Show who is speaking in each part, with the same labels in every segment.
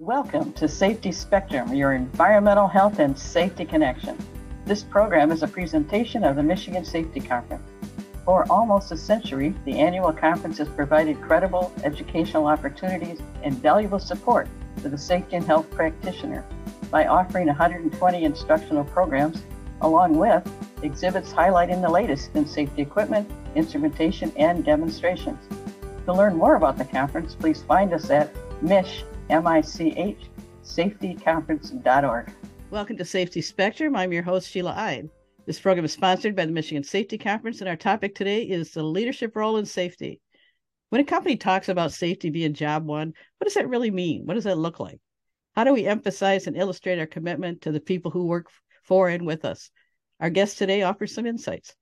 Speaker 1: Welcome to Safety Spectrum, your environmental health and safety connection. This program is a presentation of the Michigan Safety Conference. For almost a century, the annual conference has provided credible educational opportunities and valuable support to the safety and health practitioner by offering 120 instructional programs along with exhibits highlighting the latest in safety equipment, instrumentation, and demonstrations. To learn more about the conference, please find us at MISH, M-I-C-H, safetyconference.org.
Speaker 2: Welcome to Safety Spectrum. I'm your host, Sheila Ide. This program is sponsored by the Michigan Safety Conference, and our topic today is the leadership role in safety. When a company talks about safety being job one, what does that really mean? What does that look like? How do we emphasize and illustrate our commitment to the people who work for and with us? Our guest today offers some insights.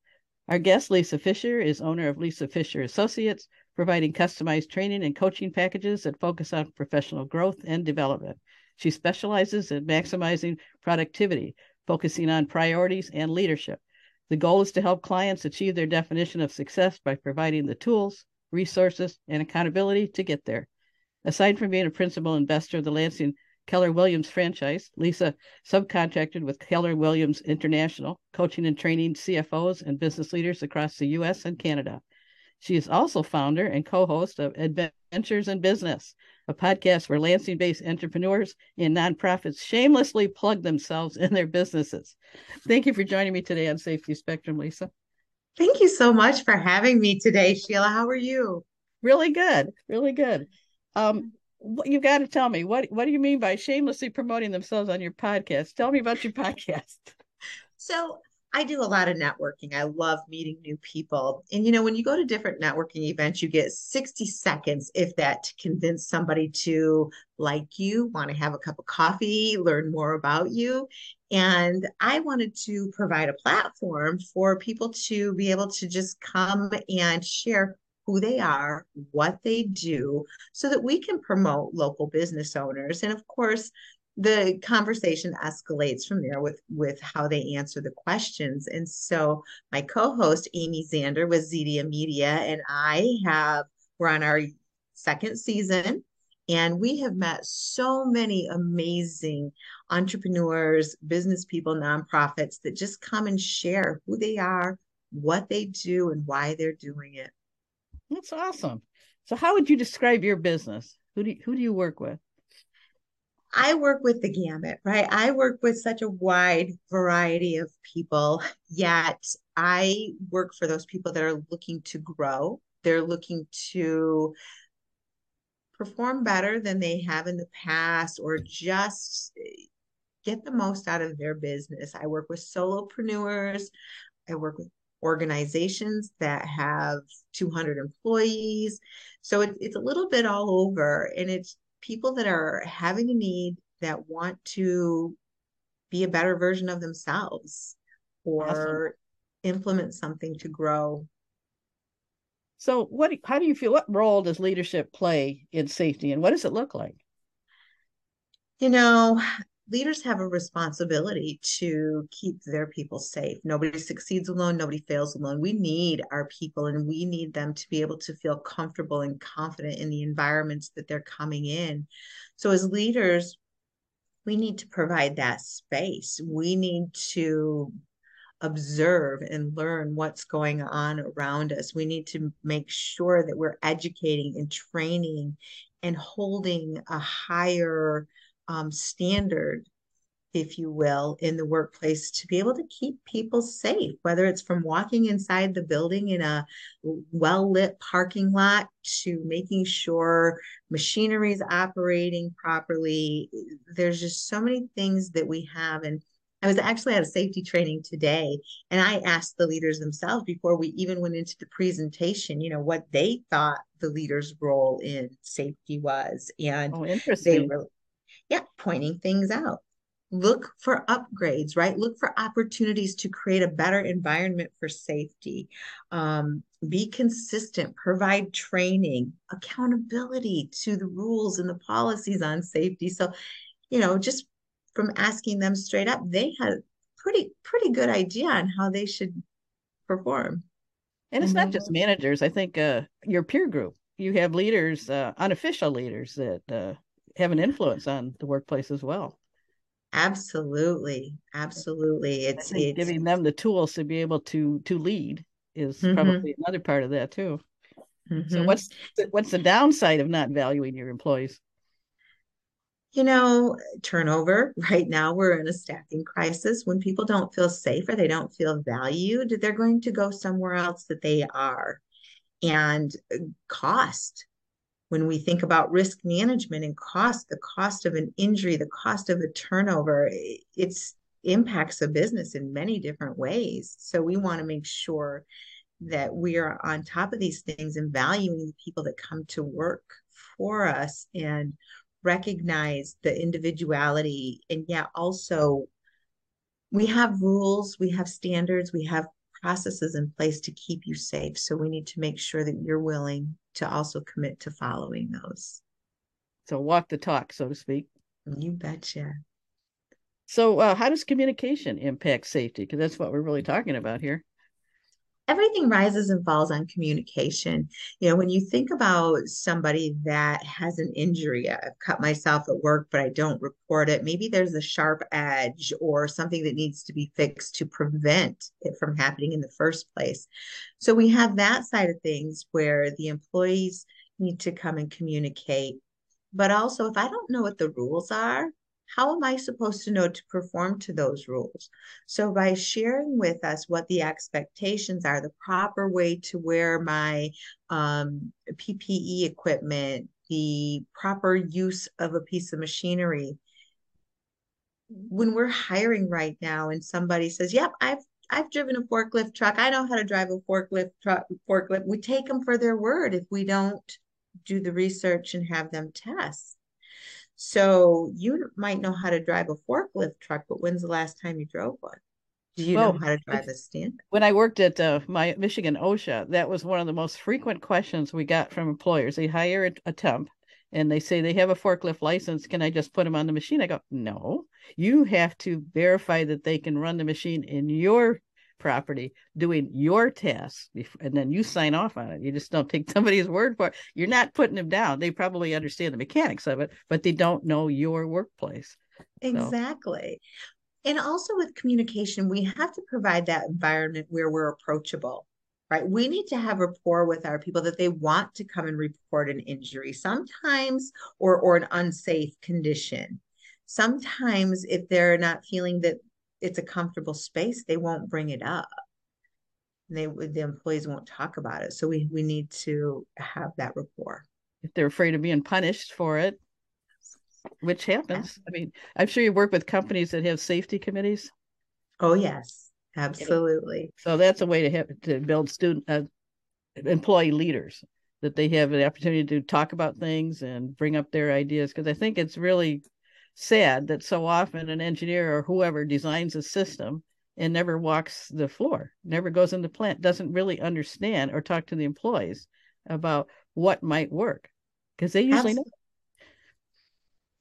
Speaker 2: Our guest, Lisa Fisher, is owner of Lisa Fisher Associates, providing customized training and coaching packages that focus on professional growth and development. She specializes in maximizing productivity, focusing on priorities and leadership. The goal is to help clients achieve their definition of success by providing the tools, resources, and accountability to get there. Aside from being a principal investor of the Lansing Keller Williams franchise, Lisa subcontracted with Keller Williams International, coaching and training CFOs and business leaders across the US and Canada. She is also founder and co host of Adventures in Business, a podcast where Lansing based entrepreneurs and nonprofits shamelessly plug themselves in their businesses. Thank you for joining me today on Safety Spectrum, Lisa.
Speaker 3: Thank you so much for having me today, Sheila. How are you?
Speaker 2: Really good, really good. Um, you got to tell me what what do you mean by shamelessly promoting themselves on your podcast? Tell me about your podcast.
Speaker 3: So I do a lot of networking. I love meeting new people. And you know, when you go to different networking events, you get 60 seconds, if that, to convince somebody to like you, want to have a cup of coffee, learn more about you. And I wanted to provide a platform for people to be able to just come and share who they are, what they do, so that we can promote local business owners. And of course, the conversation escalates from there with with how they answer the questions. And so my co-host amy zander with zedia media and i have we're on our second season and we have met so many amazing entrepreneurs business people nonprofits that just come and share who they are what they do and why they're doing it.
Speaker 2: That's awesome. So how would you describe your business? Who do you, who do you work with
Speaker 3: I work with the gamut, right? I work with such a wide variety of people, yet I work for those people that are looking to grow. They're looking to perform better than they have in the past or just get the most out of their business. I work with solopreneurs. I work with organizations that have 200 employees. So it, it's a little bit all over and it's people that are having a need that want to be a better version of themselves or awesome. implement something to grow.
Speaker 2: So what how do you feel what role does leadership play in safety and what does it look like?
Speaker 3: You know, leaders have a responsibility to keep their people safe. Nobody succeeds alone, nobody fails alone. We need our people and we need them to be able to feel comfortable and confident in the environments that they're coming in. So, as leaders, we need to provide that space. We need to observe and learn what's going on around us. We need to make sure that we're educating and training and holding a higher um, standard, if you will, in the workplace to be able to keep people safe, whether it's from walking inside the building in a well lit parking lot to making sure machinery is operating properly. There's just so many things that we have. And I was actually at a safety training today, and I asked the leaders themselves before we even went into the presentation, you know, what they thought the leader's role in safety was. And
Speaker 2: oh, interesting.
Speaker 3: they were yeah, pointing things out. Look for upgrades, right? Look for opportunities to create a better environment for safety. Um, be consistent, provide training, accountability to the rules and the policies on safety. So, you know, just from asking them straight up, they had pretty pretty good idea on how they should perform.
Speaker 2: And it's mm-hmm. not just managers. I think uh, your peer group. You have leaders, uh, unofficial leaders that uh, have an influence on the workplace as well.
Speaker 3: Absolutely, absolutely. It's, it's
Speaker 2: giving them the tools to be able to to lead is mm-hmm. probably another part of that too. Mm-hmm. So what's the, what's the downside of not valuing your employees?
Speaker 3: You know, turnover. Right now, we're in a staffing crisis. When people don't feel safe or they don't feel valued, they're going to go somewhere else that they are. And uh, cost when we think about risk management and cost, the cost of an injury, the cost of a turnover, it's impacts a business in many different ways. So we want to make sure that we are on top of these things and valuing the people that come to work for us and recognize the individuality and yet also we have rules, we have standards, we have processes in place to keep you safe. So we need to make sure that you're willing to also commit to following those.
Speaker 2: So walk the talk, so to speak.
Speaker 3: You betcha.
Speaker 2: So, uh, how does communication impact safety? Because that's what we're really talking about here
Speaker 3: everything rises and falls on communication. You know, when you think about somebody that has an injury, I've cut myself at work, but I don't report it. Maybe there's a sharp edge or something that needs to be fixed to prevent it from happening in the first place. So we have that side of things where the employees need to come and communicate. But also, if I don't know what the rules are, how am I supposed to know to perform to those rules? So, by sharing with us what the expectations are, the proper way to wear my um, PPE equipment, the proper use of a piece of machinery. When we're hiring right now, and somebody says, "Yep, I've I've driven a forklift truck. I know how to drive a forklift truck. Forklift." We take them for their word if we don't do the research and have them test. So you might know how to drive a forklift truck, but when's the last time you drove one? Do you well, know how to drive a stand?
Speaker 2: When I worked at uh, my Michigan OSHA, that was one of the most frequent questions we got from employers. They hire a, a temp and they say they have a forklift license. Can I just put them on the machine? I go, no, you have to verify that they can run the machine in your property doing your tasks and then you sign off on it. You just don't take somebody's word for it. You're not putting them down. They probably understand the mechanics of it but they don't know your workplace.
Speaker 3: Exactly. So. and also with communication we have to provide that environment where we're approachable right? We need to have rapport with our people that they want to come and report an injury sometimes or or an unsafe condition. Sometimes if they're not feeling that it's a comfortable space, they won't bring it up. They the employees won't talk about it. So we we need to have that rapport.
Speaker 2: If they're afraid of being punished for it, which happens. I mean, I'm sure you work with companies that have safety committees.
Speaker 3: Oh yes, absolutely.
Speaker 2: So that's a way to have to build student uh, employee leaders that they have an opportunity to talk about things and bring up their ideas because I think it's really sad that so often an engineer or whoever designs a system and never walks the floor, never goes in the plant, doesn't really understand or talk to the employees about what might work because they usually Absolutely.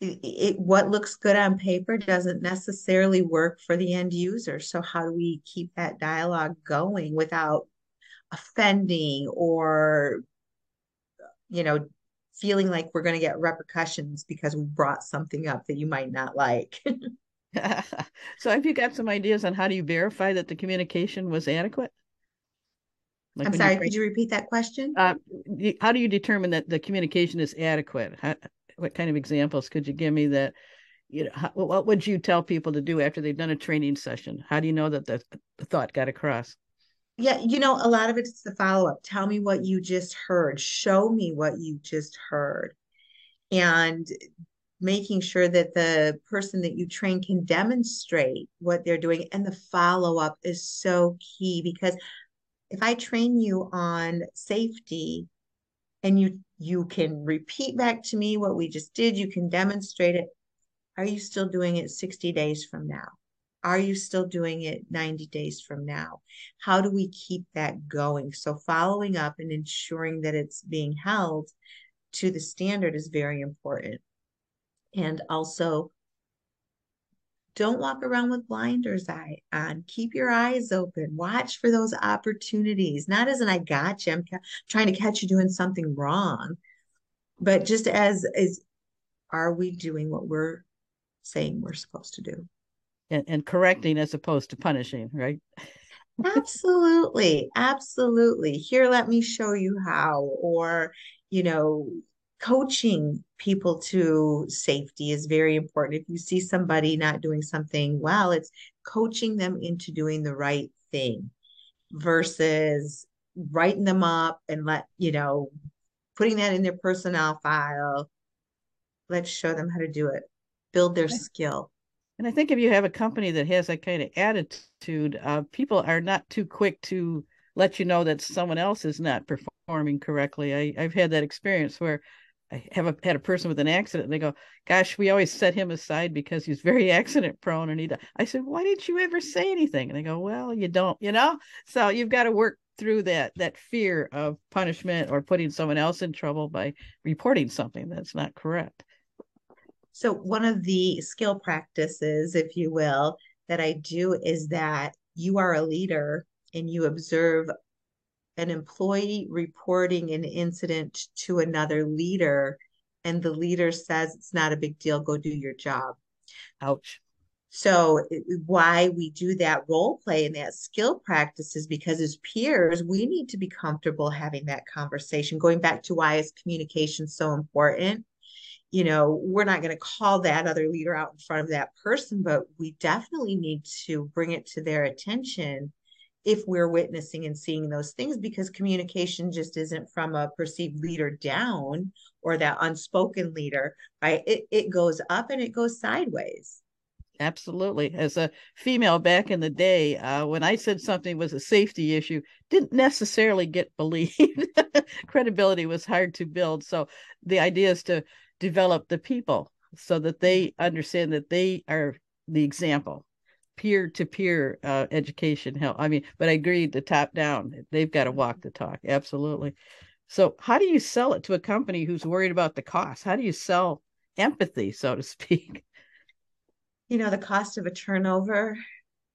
Speaker 2: know.
Speaker 3: It, it, what looks good on paper doesn't necessarily work for the end user. So, how do we keep that dialogue going without offending or, you know, feeling like we're going to get repercussions because we brought something up that you might not like.
Speaker 2: so have you got some ideas on how do you verify that the communication was adequate?
Speaker 3: Like I'm sorry, could you repeat that question?
Speaker 2: Uh, how do you determine that the communication is adequate? How, what kind of examples could you give me that, you know, how, what would you tell people to do after they've done a training session? How do you know that the, the thought got across?
Speaker 3: Yeah, you know, a lot of it's the follow up. Tell me what you just heard. Show me what you just heard. And making sure that the person that you train can demonstrate what they're doing. And the follow up is so key because if I train you on safety and you you can repeat back to me what we just did, you can demonstrate it. Are you still doing it 60 days from now? Are you still doing it 90 days from now? How do we keep that going? So, following up and ensuring that it's being held to the standard is very important. And also, don't walk around with blinders on. Keep your eyes open. Watch for those opportunities. Not as an I got you. I'm ca- trying to catch you doing something wrong, but just as is, are we doing what we're saying we're supposed to do?
Speaker 2: And, and correcting as opposed to punishing, right?
Speaker 3: absolutely. Absolutely. Here, let me show you how. Or, you know, coaching people to safety is very important. If you see somebody not doing something well, it's coaching them into doing the right thing versus writing them up and let, you know, putting that in their personnel file. Let's show them how to do it, build their skill.
Speaker 2: And I think if you have a company that has that kind of attitude, uh, people are not too quick to let you know that someone else is not performing correctly. I, I've had that experience where I have a, had a person with an accident and they go, gosh, we always set him aside because he's very accident prone. And he, I said, why didn't you ever say anything? And they go, well, you don't, you know, so you've got to work through that, that fear of punishment or putting someone else in trouble by reporting something that's not correct.
Speaker 3: So one of the skill practices, if you will, that I do is that you are a leader and you observe an employee reporting an incident to another leader and the leader says it's not a big deal go do your job.
Speaker 2: Ouch.
Speaker 3: So why we do that role play and that skill practice is because as peers we need to be comfortable having that conversation. Going back to why is communication so important you know we're not going to call that other leader out in front of that person but we definitely need to bring it to their attention if we're witnessing and seeing those things because communication just isn't from a perceived leader down or that unspoken leader right? It, it goes up and it goes sideways.
Speaker 2: Absolutely. As a female back in the day uh, when i said something was a safety issue didn't necessarily get believed. Credibility was hard to build. So the idea is to develop the people so that they mm-hmm. understand that they are the example peer to peer education help. I mean, but I agree the top down, they've got to walk mm-hmm. the talk. Absolutely. So, how do you sell it to a company who's worried about the cost? How do you sell empathy, so to speak?
Speaker 3: You know, the cost of a turnover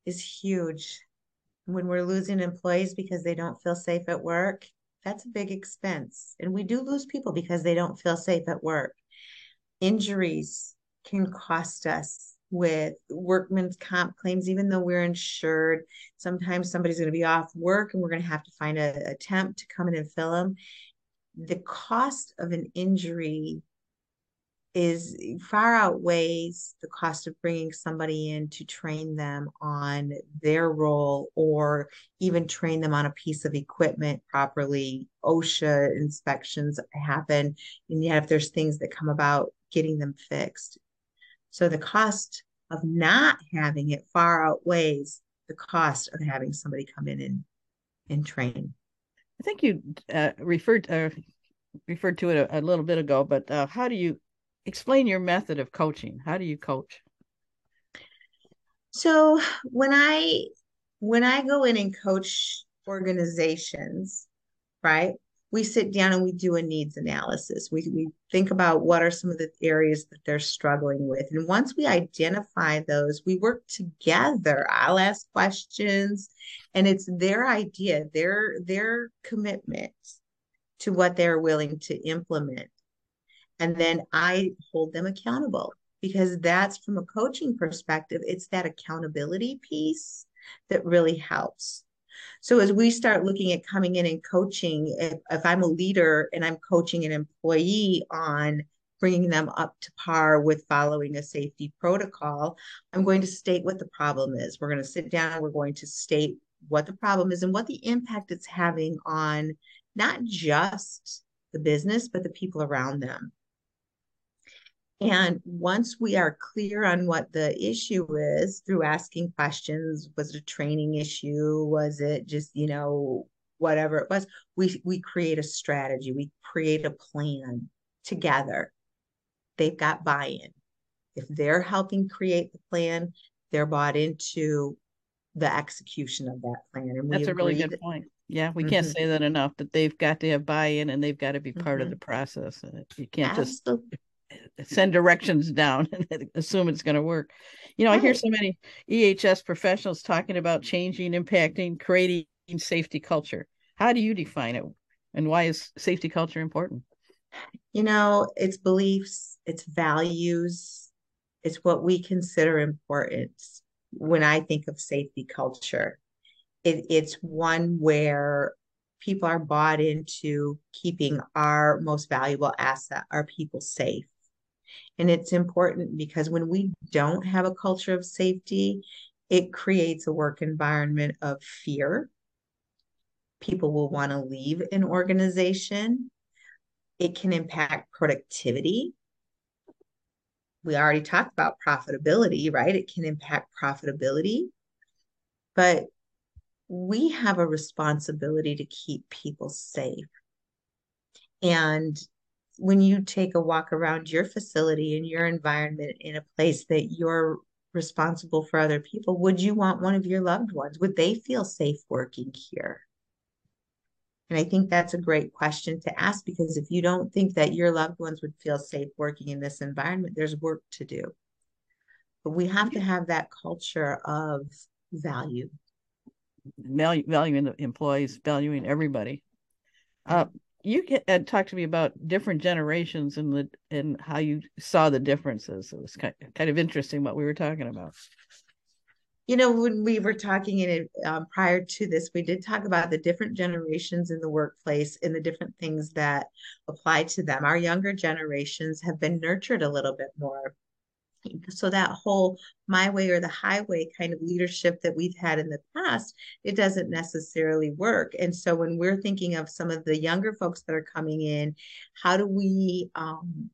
Speaker 3: is huge. When we're losing employees because they don't feel safe at work, that's a big expense. And we do lose people because they don't feel safe at work. Injuries can cost us with workman's comp claims, even though we're insured. Sometimes somebody's going to be off work and we're going to have to find a, a temp to come in and fill them. The cost of an injury is far outweighs the cost of bringing somebody in to train them on their role or even train them on a piece of equipment properly. OSHA inspections happen, and yet if there's things that come about, getting them fixed so the cost of not having it far outweighs the cost of having somebody come in and, and train.
Speaker 2: I think you uh, referred uh, referred to it a, a, little bit ago, but uh, how do you explain your method of coaching? How do you coach?
Speaker 3: So when I when I go in and coach organizations, right? We sit down and we do a needs analysis. We, we think about what are some of the areas that they're struggling with. And once we identify those, we work together. I'll ask questions and it's their idea, their their commitment to what they're willing to implement. And then I hold them accountable because that's from a coaching perspective, it's that accountability piece that really helps. So as we start looking at coming in and coaching, if, if I'm a leader and I'm coaching an employee on bringing them up to par with following a safety protocol, I'm going to state what the problem is. We're going to sit down, we're going to state what the problem is and what the impact it's having on not just the business, but the people around them. And once we are clear on what the issue is through asking questions, was it a training issue? Was it just, you know, whatever it was, we, we create a strategy, we create a plan together. They've got buy in. If they're helping create the plan, they're bought into the execution of that plan.
Speaker 2: And that's a really good that, point. Yeah, we mm-hmm. can't say that enough. That they've got to have buy-in and they've got to be part mm-hmm. of the process. You can't Absolutely. just send directions down and assume it's going to work. You know. I hear so many EHS professionals talking about changing, impacting, creating safety culture. How do you define it? And why is safety culture important?
Speaker 3: You know, it's beliefs, it's values, it's what we consider important when I think of safety culture. It, it's one where people are bought into keeping our most valuable asset, our people safe. And it's important because when we don't have a culture of safety, it creates a work environment of fear. People will want to leave an organization. It can impact productivity. We already talked about profitability, right? It can impact profitability. But we have a responsibility to keep people safe. And when you take a walk around your facility and your environment in a place that you're responsible for other people, would you want one of your loved ones? Would they feel safe working here? And I think that's a great question to ask because if you don't think that your loved ones would feel safe working in this environment, there's work to do. But we have to have that culture of value.
Speaker 2: Value, valuing the employees, valuing everybody. Uh, you had talked to me about different generations and the and how you saw the differences. It was kind kind of interesting what we were talking about.
Speaker 3: You know, when we were talking in it um, prior to this, we did talk about the different generations in the workplace and the different things that apply to them. Our younger generations have been nurtured a little bit more so that whole my way or the highway kind of leadership that we've had in the past it doesn't necessarily work. And so when we're thinking of some of the younger folks that are coming in how do we um,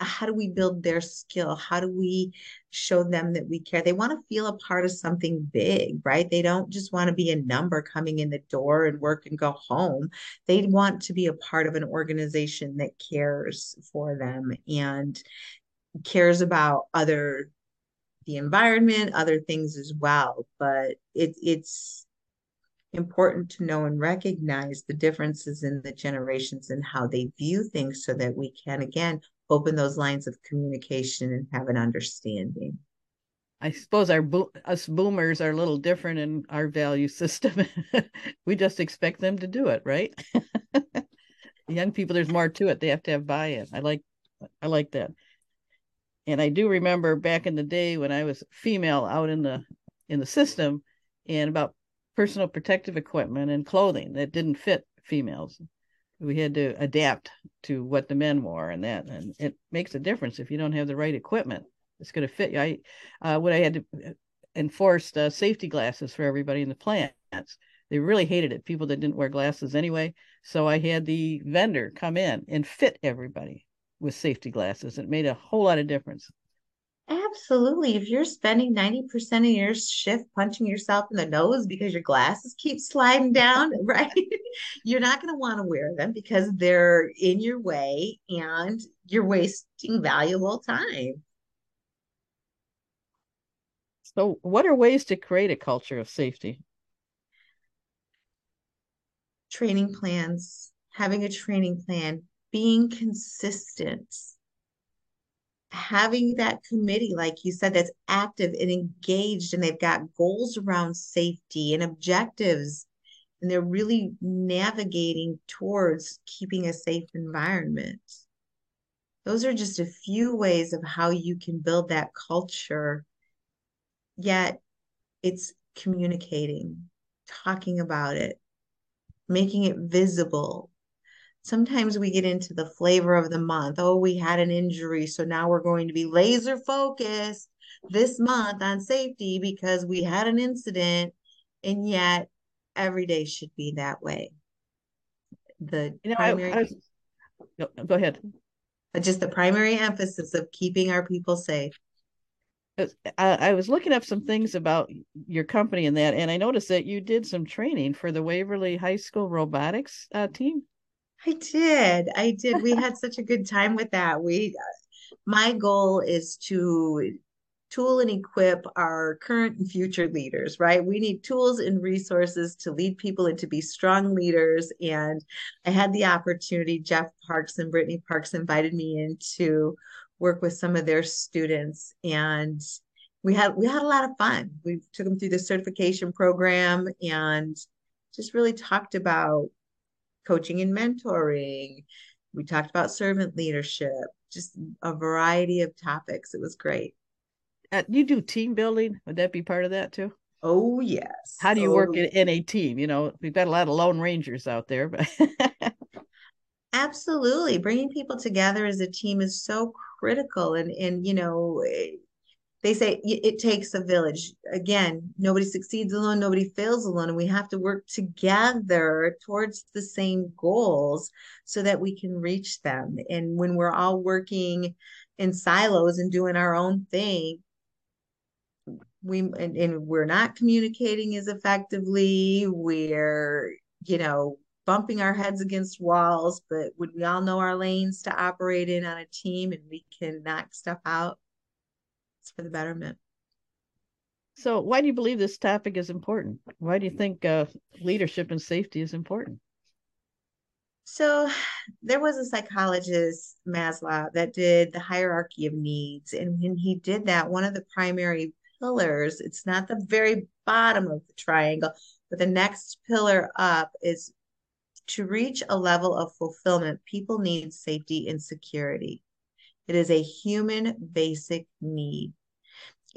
Speaker 3: how do we build their skill? How do we show them that we care? They want to feel a part of something big right? They don't just want to be a number coming in the door and work and go home. They want to be a part of an organization that cares for them. And cares about other the environment, other things as well. But it, it's important to know and recognize the differences in the generations and how they view things so that we can again open those lines of communication and have an understanding.
Speaker 2: I suppose our bo- us boomers are a little different in our value system. we just expect them to do it, right? Young people, there's more to it. They have to have buy-in. I like, I like that and I do remember back in the day when I was female out in the in the system and about personal protective equipment and clothing that didn't fit females. We had to adapt to what the men wore and that and it makes a difference if you don't have the right equipment. It's going to fit you. I uh, when I had to uh, enforce uh, safety glasses for everybody in the plants, they really hated it. People that didn't wear glasses anyway. So I had the vendor come in and fit everybody with safety glasses. It made a whole lot of difference.
Speaker 3: Absolutely. If you're spending 90% of your shift punching yourself in the nose because your glasses keep sliding down, right? you're not going to want to wear them because they're in your way and you're wasting valuable time.
Speaker 2: So, what are ways to create a culture of safety?
Speaker 3: Training plans, having a training plan, being consistent having that committee like you said that's active and engaged and they've got goals around safety and objectives and they're really navigating towards keeping a safe environment. Those are just a few ways of how you can build that culture yet it's communicating talking about it making it visible sometimes we get into the flavor of the month. Oh, we had an injury, so now we're going to be laser focused this month on safety because we had an incident, and yet every day should be that way. The you know, primary. I, I
Speaker 2: was, go ahead.
Speaker 3: Just the primary emphasis of keeping our people safe.
Speaker 2: I was looking up some things about your company and that, and I noticed that you did some training for the Waverly High School robotics uh, team.
Speaker 3: I did. I did. We had such a good time with that. We my goal is to tool and equip our current and future leaders, right? We need tools and resources to lead people and to be strong leaders. And I had the opportunity, Jeff Parks and Brittany Parks invited me in to work with some of their students and we had we had a lot of fun. We took them through the certification program and just really talked about coaching and mentoring. We talked about servant leadership. just a variety of topics. It was great.
Speaker 2: Uh, you do team building? Would that be part of that too?
Speaker 3: Oh yes.
Speaker 2: How do you
Speaker 3: oh,
Speaker 2: work in, in a team? You know, we've got a lot of lone rangers out there, but
Speaker 3: absolutely bringing people together as a team is so critical. And and you know, eh, they say it takes a village. Again, nobody succeeds alone, nobody fails alone, and we have to work together towards the same goals so that we can reach them. And when we're all working in silos and doing our own thing, we and, and we're not communicating as effectively. We're, you know, bumping our heads against walls, but when we all know our lanes to operate in on a team and we can knock stuff out, it's for the betterment.
Speaker 2: So, why do you believe this topic is important? Why do you think uh, leadership and safety is important?
Speaker 3: So, there was a psychologist, Maslow, that did the hierarchy of needs. And when he did that, one of the primary pillars, it's not the very bottom of the triangle, but the next pillar up is to reach a level of fulfillment, people need safety and security. It is a human basic need.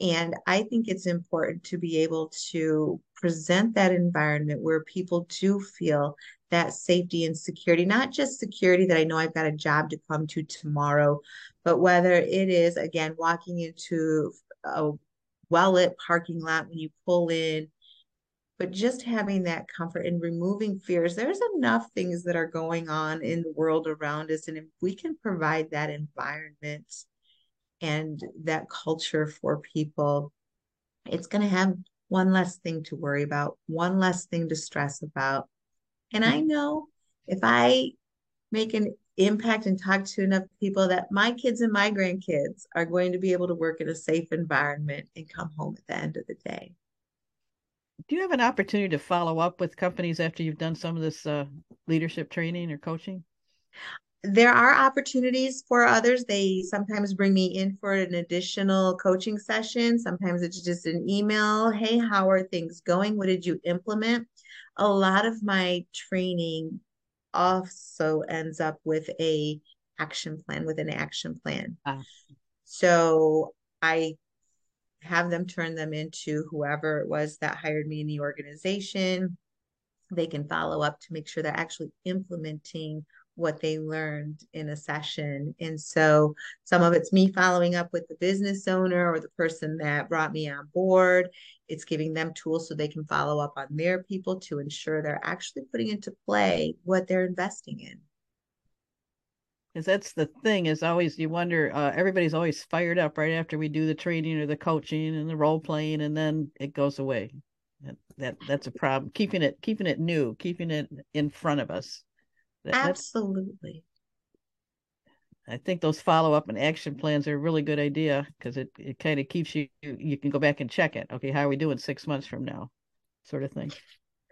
Speaker 3: And I think it's important to be able to present that environment where people do feel that safety and security, not just security that I know I've got a job to come to tomorrow, but whether it is, again, walking into a well lit parking lot when you pull in, but just having that comfort and removing fears. There's enough things that are going on in the world around us. And if we can provide that environment, and that culture for people, it's going to have one less thing to worry about, one less thing to stress about. And I know if I make an impact and talk to enough people that my kids and my grandkids are going to be able to work in a safe environment and come home at the end of the day.
Speaker 2: Do you have an opportunity to follow up with companies after you've done some of this uh, leadership training or coaching?
Speaker 3: There are opportunities for others. They sometimes bring me in for an additional coaching session. Sometimes it's just an email. Hey, how are things going? What did you implement? A lot of my training also ends up with a action plan with an action plan. So I have them turn them into whoever it was that hired me in the organization. They can follow up to make sure they're actually implementing what they learned in a session. And so some of it's me following up with the business owner or the person that brought me on board. It's giving them tools so they can follow up on their people to ensure they're actually putting into play what they're investing in.
Speaker 2: Because that's the thing is always you wonder uh, everybody's always fired up right after we do the training or the coaching and the role playing and then it goes away. That, that that's a problem. Keeping it keeping it new, keeping it in front of us.
Speaker 3: Absolutely.
Speaker 2: I think those follow up and action plans are a really good idea because it, it kind of keeps you, you can go back and check it. Okay, how are we doing six months from now? Sort of thing.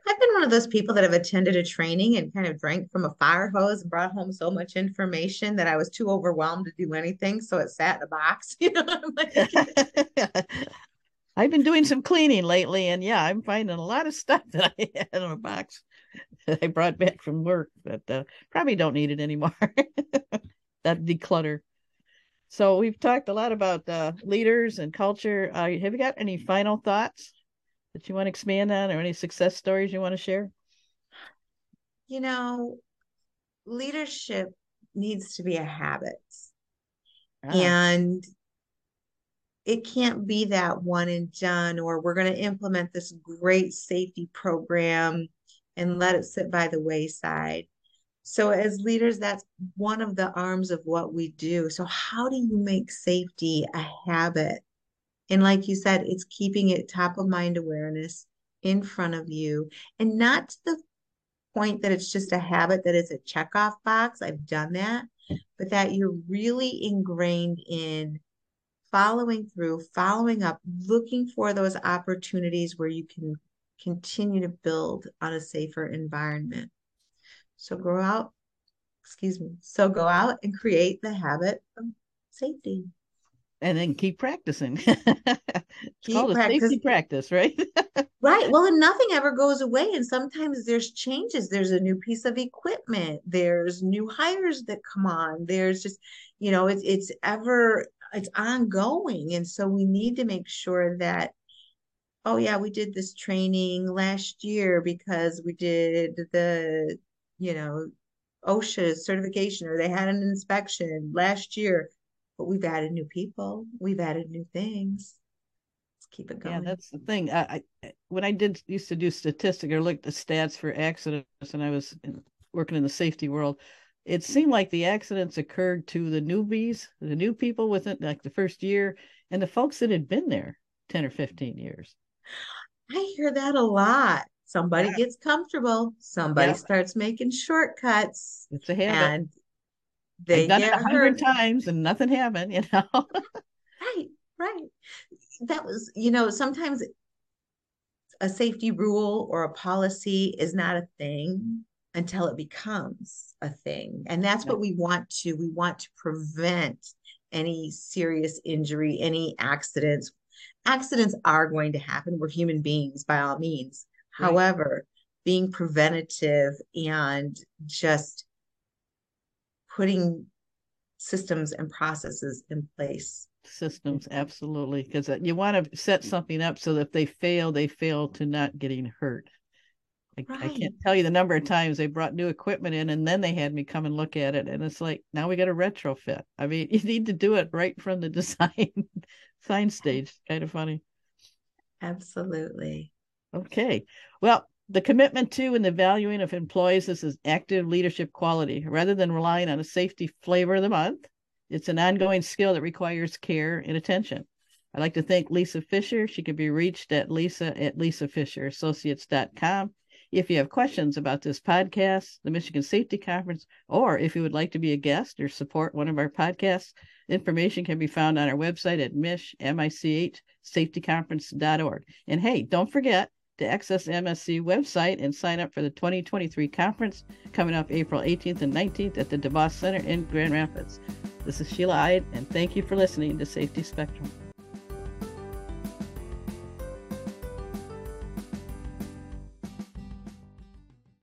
Speaker 3: I've been one of those people that have attended a training and kind of drank from a fire hose and brought home so much information that I was too overwhelmed to do anything. So it sat in a box. You know,
Speaker 2: I've been doing some cleaning lately, and yeah, I'm finding a lot of stuff that I had in a box. I brought back from work, but uh, probably don't need it anymore. that declutter. So we've talked a lot about uh, leaders and culture. Uh, have you got any final thoughts that you want to expand on, or any success stories you want to share?
Speaker 3: You know, leadership needs to be a habit, ah. and it can't be that one and done. Or we're going to implement this great safety program and let it sit by the wayside. So, as leaders, that's one of the arms of what we do. So, how do you make safety a habit? And, like you said, it's keeping it top of mind awareness in front of you and not to the point that it's just a habit that is a checkoff box. I've done that, but that you're really ingrained in following through, following up, looking for those opportunities where you can continue to build on a safer environment. So go out, excuse me. So go out and create the habit of safety.
Speaker 2: and then keep practicing. it's keep called practice. a safety practice, right?
Speaker 3: right. Well, and nothing ever goes away. And sometimes there's changes. There's a new piece of equipment. There's new hires that come on. There's just, you know, it's it's ever it's ongoing. And so we need to make sure that, oh yeah, we did this training last year because we did the, you know, OSHA certification or they had an inspection last year but we've added new people, we've added new things. Let's keep it going.
Speaker 2: Yeah, that's the thing. I, I when I did used to do statistics or looked at stats for accidents, and I was in, working in the safety world, it seemed like the accidents occurred to the newbies, the new people within like the first year, and the folks that had been there ten or fifteen years.
Speaker 3: I hear that a lot. Somebody yeah. gets comfortable, somebody yeah. starts making shortcuts.
Speaker 2: It's a habit. And they I've done it a hundred times and nothing happened, you know.
Speaker 3: right, right. That was, you know, sometimes a safety rule or a policy is not a thing until it becomes a thing. And that's what we want to we want to prevent any serious injury, any accidents. Accidents are going to happen. We're human beings by all means. Right. However, being preventative and just putting systems and processes in place
Speaker 2: systems absolutely because uh, you want to set something up so that if they fail they fail to not getting hurt I, right. I, can't tell you the number of times they brought new equipment in and then they had me come and look at it and it's like now we got a retrofit i mean you need to do it right from the design design stage kind of funny
Speaker 3: absolutely
Speaker 2: okay well the commitment to and the valuing of employees this is active leadership quality rather than relying on a safety flavor of the month. It's an ongoing skill that requires care and attention. I'd like to thank Lisa Fisher. She can be reached at lisa at lisafisherassociates.com. If you have questions about this podcast, the Michigan Safety Conference, or if you would like to be a guest or support one of our podcasts, information can be found on our website at mich, M-I-C-H, safetyconference.org. And hey, don't forget, to access the MSC website and sign up for the 2023 conference coming up April 18th and 19th at the DeVos Center in Grand Rapids. This is Sheila Ide, and thank you for listening to Safety Spectrum.